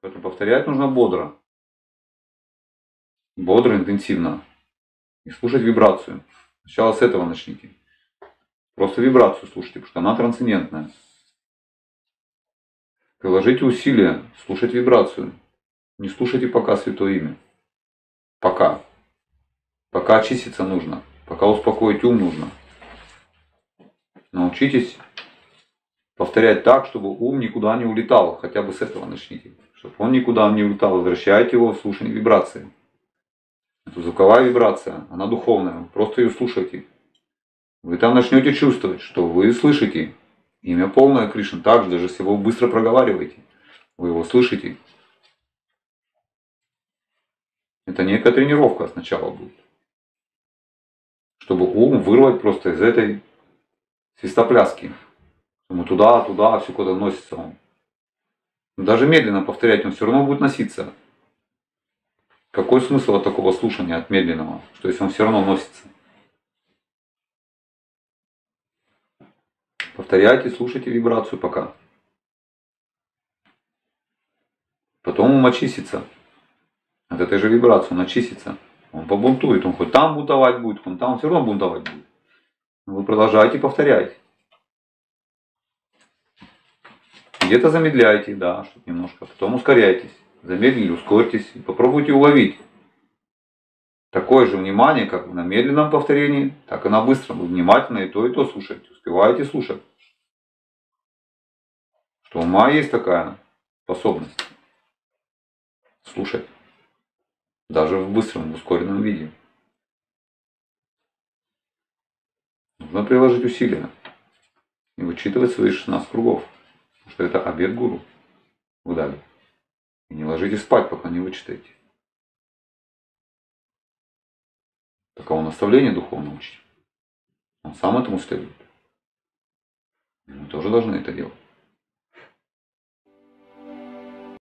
Поэтому повторять нужно бодро. Бодро, интенсивно. И слушать вибрацию. Сначала с этого начните. Просто вибрацию слушайте, потому что она трансцендентная. Приложите усилия, слушать вибрацию. Не слушайте пока Святое Имя. Пока. Пока очиститься нужно. Пока успокоить ум нужно. Научитесь повторять так, чтобы ум никуда не улетал. Хотя бы с этого начните. Он никуда не улетал. Возвращайте его в слушание вибрации. Это звуковая вибрация, она духовная. Просто ее слушайте. Вы там начнете чувствовать, что вы слышите имя полное Кришны. Также, даже если его быстро проговариваете, вы его слышите. Это некая тренировка сначала будет. Чтобы ум вырвать просто из этой свистопляски. Ему туда, туда, все куда носится он. Даже медленно повторять, он все равно будет носиться. Какой смысл от такого слушания, от медленного, что если он все равно носится? Повторяйте, слушайте вибрацию пока. Потом ум очистится. От этой же вибрации он очистится. Он побунтует, он хоть там бунтовать будет, он там все равно бунтовать будет. Вы продолжаете повторять. Где-то замедляйте, да, немножко, потом ускоряйтесь. Замедлили, ускорьтесь и попробуйте уловить такое же внимание, как на медленном повторении, так и на быстром. Вы внимательно и то, и то слушаете, успеваете слушать. Что ума есть такая способность слушать. Даже в быстром, в ускоренном виде. Нужно приложить усилия и вычитывать свои 16 кругов. Что это обед гуру в Дали. И не ложитесь спать, пока не вычитаете. Таково наставление духовного учителя. Он сам этому следует. Мы тоже должны это делать.